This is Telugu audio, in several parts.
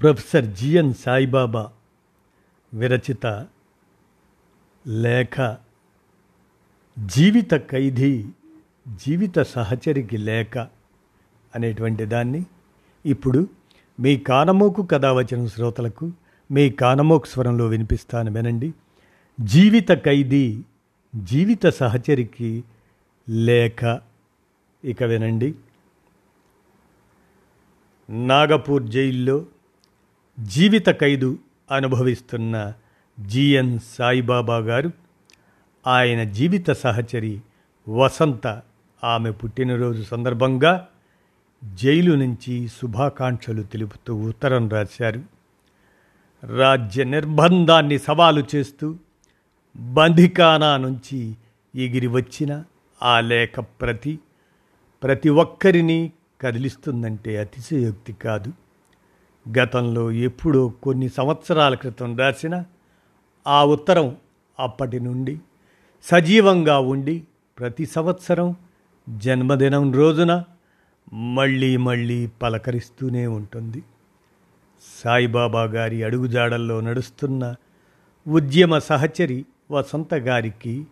ప్రొఫెసర్ జిఎన్ సాయిబాబా విరచిత లేఖ జీవిత ఖైదీ జీవిత సహచరికి లేఖ అనేటువంటి దాన్ని ఇప్పుడు మీ కానమోకు కథ వచ్చిన శ్రోతలకు మీ కానమోకు స్వరంలో వినిపిస్తాను వినండి. జీవిత ఖైదీ జీవిత సహచరికి లేఖ ఇక వినండి. నాగపూర్ జైల్లో జీవిత ఖైదు అనుభవిస్తున్న జిఎన్ సాయిబాబా గారు ఆయన జీవిత సహచరి వసంత ఆమె పుట్టినరోజు సందర్భంగా జైలు నుంచి శుభాకాంక్షలు తెలుపుతూ ఉత్తరం రాశారు. రాజ్య నిర్బంధాన్ని సవాలు చేస్తూ బంధికానా నుంచి ఎగిరి వచ్చిన ఆ లేఖ ప్రతి ప్రతి ఒక్కరిని కదిలిస్తుందంటే అతిశయోక్తి కాదు. గతంలో ఎప్పుడో కొన్ని సంవత్సరాల క్రితం రాసిన ఆ ఉత్తరం అప్పటి నుండి సజీవంగా ఉండి ప్రతి సంవత్సరం జన్మదినం రోజున మళ్ళీ మళ్ళీ పలకరిస్తూనే ఉంటుంది. సాయిబాబా గారి అడుగుజాడల్లో నడుస్తున్న ఉద్యమ సహచరి వసంత గారికి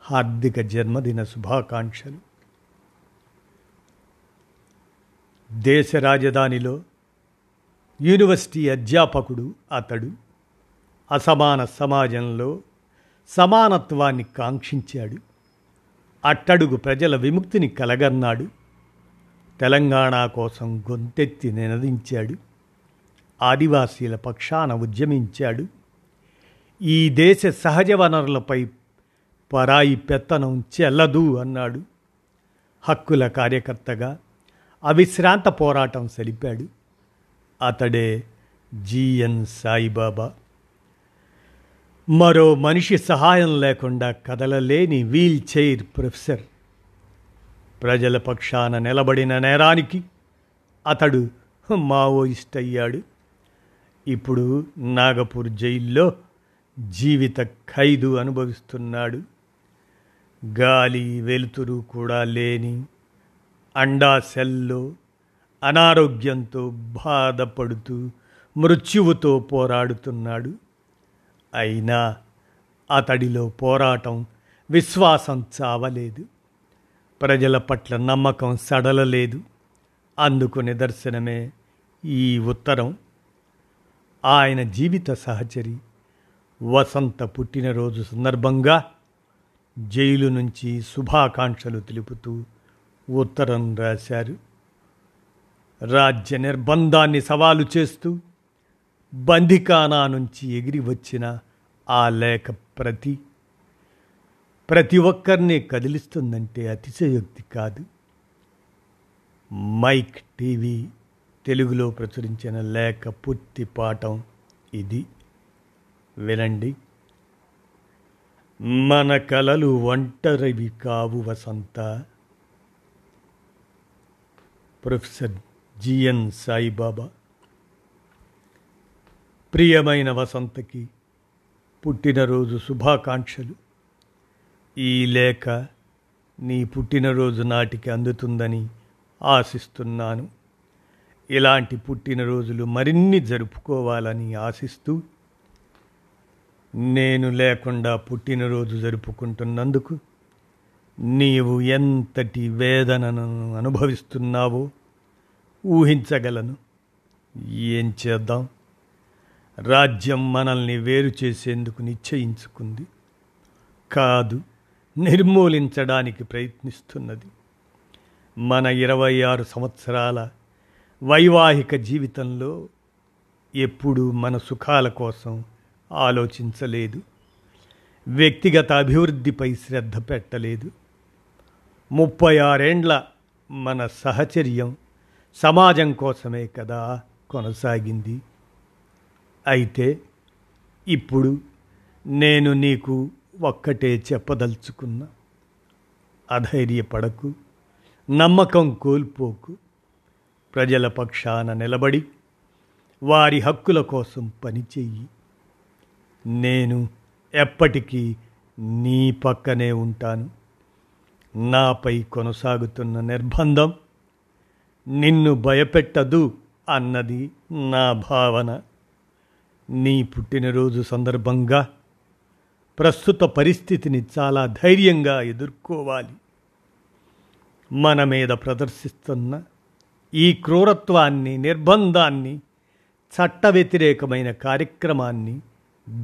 హార్దిక జన్మదిన శుభాకాంక్షలు. దేశ రాజధానిలో యూనివర్సిటీ అధ్యాపకుడు అతడు అసమాన సమాజంలో సమానత్వాన్ని కాంక్షించాడు. అట్టడుగు ప్రజల విముక్తిని కలగన్నాడు. తెలంగాణ కోసం గొంతెత్తి నినదించాడు. ఆదివాసీల పక్షాన ఉద్యమించాడు. ఈ దేశ సహజ వనరులపై పరాయి పెత్తనం చెల్లదు అన్నాడు. హక్కుల కార్యకర్తగా అవిశ్రాంత పోరాటం సలిపాడు. అతడే జిఎన్ సాయిబాబా. మరో మనిషి సహాయం లేకుండా కదలలేని వీల్ చైర్ ప్రొఫెసర్. ప్రజల పక్షాన నిలబడిన నేరానికి అతడు మావోయిస్ట్ అయ్యాడు ఇప్పుడు నాగపూర్ జైల్లో జీవిత ఖైదు అనుభవిస్తున్నాడు. గాలి వెలుతురు కూడా లేని అండా సెల్లో అనారోగ్యంతో బాధపడుతూ మృత్యువుతో పోరాడుతున్నాడు. అయినా అతడిలో పోరాటం విశ్వాసం చావలేదు. ప్రజల పట్ల నమ్మకం సడలలేదు. అందుకు నిదర్శనమే ఈ ఉత్తరం. ఆయన జీవిత సహచరి. వసంత పుట్టినరోజు సందర్భంగా జైలు నుంచి శుభాకాంక్షలు తెలుపుతూ ఉత్తరం రాశారు. రాజ్య నిర్బంధాన్ని సవాలు చేస్తూ బందికానా నుంచి ఎగిరి వచ్చిన ఆ లేఖ ప్రతి ప్రతి ఒక్కరిని కదిలిస్తుందంటే అతిశయోక్తి కాదు. మైక్ టీవీ తెలుగులో ప్రచురించిన లేఖ పూర్తి పాఠం ఇది. వినండి. మన కలలు ఒంటరివి కావు వసంత. Professor GN Saibaba. ప్రియమైన వసంతకి పుట్టినరోజు శుభాకాంక్షలు. ఈ లేఖ నీ పుట్టినరోజు నాటికి అందుతుందని ఆశిస్తున్నాను. ఇలాంటి పుట్టినరోజులు మరిన్ని జరుపుకోవాలని ఆశిస్తూ నేను లేకుండా పుట్టినరోజు జరుపుకుంటున్నందుకు నీవు ఎంతటి వేదనను అనుభవిస్తున్నావో ఊహించగలను. ఏం చేద్దాం? రాజ్యం మనల్ని వేరు చేసేందుకు నిశ్చయించుకుంది. కాదు నిర్మూలించడానికి ప్రయత్నిస్తున్నది. మన ఇరవై ఆరు సంవత్సరాల వైవాహిక జీవితంలో ఎప్పుడూ మన సుఖాల కోసం ఆలోచించలేదు. వ్యక్తిగత అభివృద్ధిపై శ్రద్ధ పెట్టలేదు. ముప్పై ఆరేండ్ల మన సహచర్యం సమాజం కోసమే కదా కొనసాగింది. అయితే ఇప్పుడు నేను నీకు ఒక్కటే చెప్పదలుచుకున్నా. అధైర్యపడకు నమ్మకం కోల్పోకు. ప్రజల పక్షాన నిలబడి వారి హక్కుల కోసం పనిచెయ్యి నేను ఎప్పటికీ నీ పక్కనే ఉంటాను. నాపై కొనసాగుతున్న నిర్బంధం నిన్ను భయపెట్టదు అన్నది నా భావన. నీ పుట్టినరోజు సందర్భంగా ప్రస్తుత పరిస్థితిని చాలా ధైర్యంగా ఎదుర్కోవాలి. మన మీద ప్రదర్శిస్తున్న ఈ క్రూరత్వాన్ని నిర్బంధాన్ని చట్ట వ్యతిరేకమైన కార్యక్రమాన్ని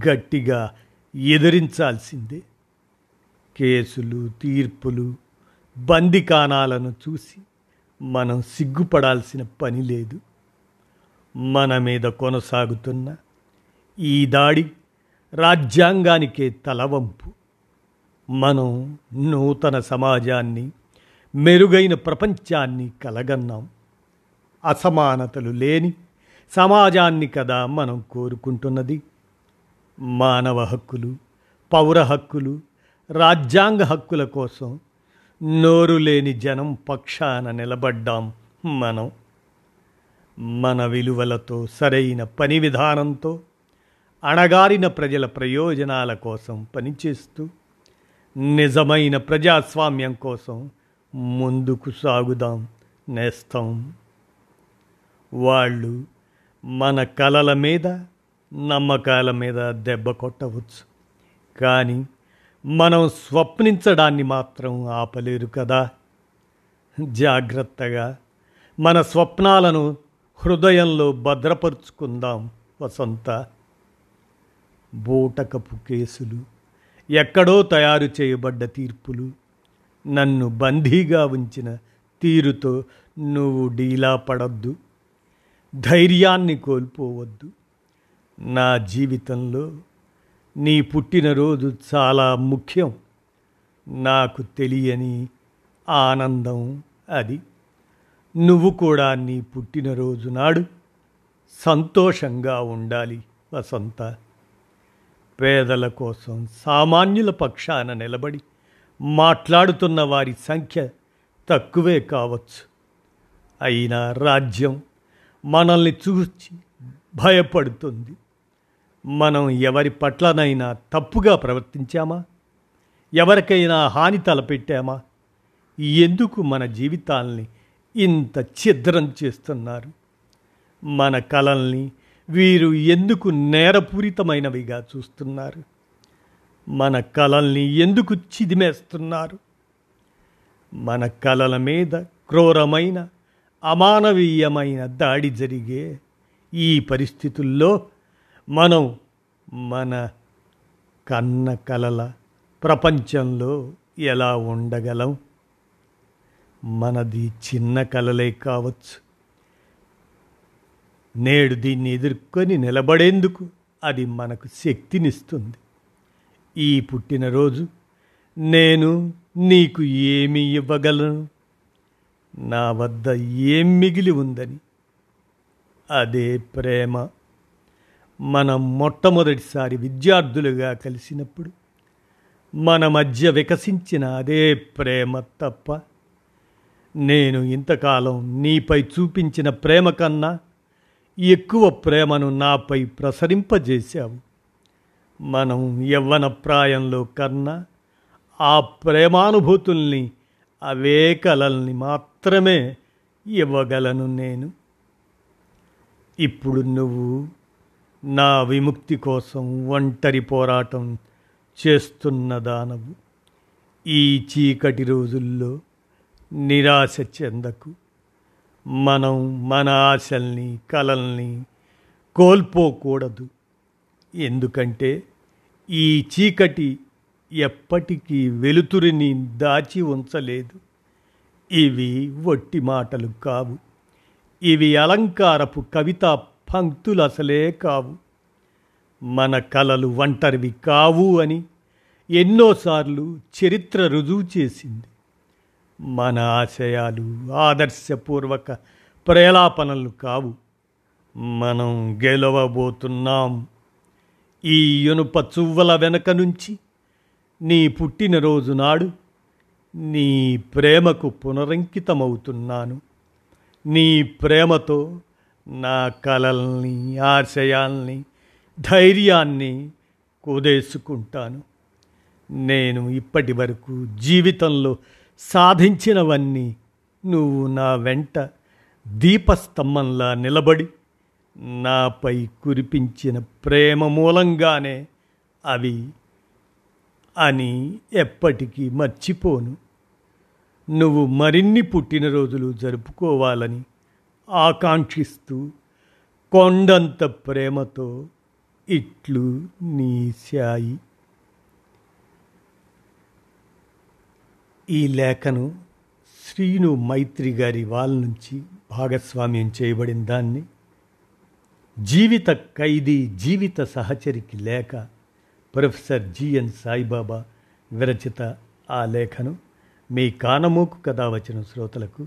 గట్టిగా ఎదిరించాల్సిందే. కేసులు తీర్పులు బందికానాలను చూసి మనం సిగ్గుపడాల్సిన పని లేదు. మన మీద కొనసాగుతున్న ఈ దాడి రాజ్యాంగానికే తలవంపు. మనం నూతన సమాజాన్ని మెరుగైన ప్రపంచాన్ని కలగన్నాం. అసమానతలు లేని సమాజాన్ని కదా మనం కోరుకుంటున్నది. మానవ హక్కులు పౌర హక్కులు రాజ్యాంగ హక్కుల కోసం నోరు లేని జనం పక్షాన నిలబడ్డాం మనం. మన విలువలతో సరైన పని విధానంతో అణగారిన ప్రజల ప్రయోజనాల కోసం పనిచేస్తూ నిజమైన ప్రజాస్వామ్యం కోసం ముందుకు సాగుదాం నేస్తాం. వాళ్ళు మన కలల మీద నమ్మకాల మీద దెబ్బ కొట్టవచ్చు. కానీ మనం స్వప్నించడాన్ని మాత్రం ఆపలేరు కదా. జాగ్రత్తగా మన స్వప్నాలను హృదయంలో భద్రపరుచుకుందాం వసంత. బూటకపు కేసులు ఎక్కడో తయారు చేయబడ్డ తీర్పులు నన్ను బందీగా ఉంచిన తీరుతో నువ్వు డీలా పడద్దు. ధైర్యాన్ని కోల్పోవద్దు. నా జీవితంలో నీ పుట్టినరోజు చాలా ముఖ్యం. నాకు తెలియని ఆనందం అది. నువ్వు కూడా నీ పుట్టినరోజు నాడు సంతోషంగా ఉండాలి వసంత. పేదల కోసం సామాన్యుల పక్షాన నిలబడి మాట్లాడుతున్న వారి సంఖ్య తక్కువే కావచ్చు. అయినా రాజ్యం మనల్ని చూచి భయపడుతుంది. మనం ఎవరి పట్లనైనా తప్పుగా ప్రవర్తించామా? ఎవరికైనా హాని తలపెట్టామా? ఎందుకు మన జీవితాల్ని ఇంత ఛిద్రం చేస్తున్నారు? మన కళల్ని వీరు ఎందుకు నేరపూరితమైనవిగా చూస్తున్నారు? మన కళల్ని ఎందుకు చిదిమేస్తున్నారు? మన కళల మీద క్రూరమైన అమానవీయమైన దాడి జరిగే ఈ పరిస్థితుల్లో మనం మన కన్న కలల ప్రపంచంలో ఎలా ఉండగలం? మనది చిన్న కలలే కావచ్చు. నేడు దీన్ని ఎదుర్కొని నిలబడేందుకు అది మనకు శక్తినిస్తుంది. ఈ పుట్టినరోజు నేను నీకు ఏమి ఇవ్వగలను? నా వద్ద ఏం మిగిలి ఉందని. అదే ప్రేమ. మనం మొట్టమొదటిసారి విద్యార్థులుగా కలిసినప్పుడు మన మధ్య వికసించిన అదే ప్రేమ తప్ప నేను ఇంతకాలం నీపై చూపించిన ప్రేమ కన్నా ఎక్కువ ప్రేమను నాపై ప్రసరింపజేశావు. మనం యవ్వన ప్రాయంలో కన్నా ఆ ప్రేమానుభూతుల్ని అవే కలల్ని మాత్రమే ఇవ్వగలను నేను. ఇప్పుడు నువ్వు నా విముక్తి కోసం ఒంటరి పోరాటం చేస్తున్న దానవు. ఈ చీకటి రోజుల్లో నిరాశ చెందకు. మనం మన ఆశల్ని కలల్ని కోల్పోకూడదు. ఎందుకంటే ఈ చీకటి ఎప్పటికీ వెలుతురిని దాచి ఉంచలేదు. ఇవి వట్టి మాటలు కావు. ఇవి అలంకారపు కవితా పంక్తులు అసలే కావు. మన కలలు ఒంటరివి కావు అని ఎన్నోసార్లు చరిత్ర రుజువు చేసింది. మన ఆశయాలు ఆదర్శపూర్వక ప్రేలాపనలు కావు. మనం గెలవబోతున్నాం. ఈ ఇనుప చువ్వల వెనక నుంచి నీ పుట్టినరోజు నాడు నీ ప్రేమకు పునరంకితమవుతున్నాను. నీ ప్రేమతో నా కలల్ని ఆశయాల్ని ధైర్యాన్ని కుదేసుకుంటాను. నేను ఇప్పటి వరకు జీవితంలో సాధించినవన్నీ నువ్వు నా వెంట దీపస్తంభంలా నిలబడి నాపై కురిపించిన ప్రేమ మూలంగానే అవి అని ఎప్పటికీ మర్చిపోను. నువ్వు మరిన్ని పుట్టినరోజులు జరుపుకోవాలని ఆకాంక్షిస్తూ కొండంత ప్రేమతో ఇట్లు నీశాయి. ఈ లేఖను శ్రీను మైత్రి గారి వాళ్ళ నుంచి భాగస్వామ్యం చేయబడిన దాన్ని జీవిత ఖైదీ జీవిత సహచరికి లేఖ ప్రొఫెసర్ జిఎన్ సాయిబాబా విరచిత ఆ లేఖను మీ కానమోకు కథ శ్రోతలకు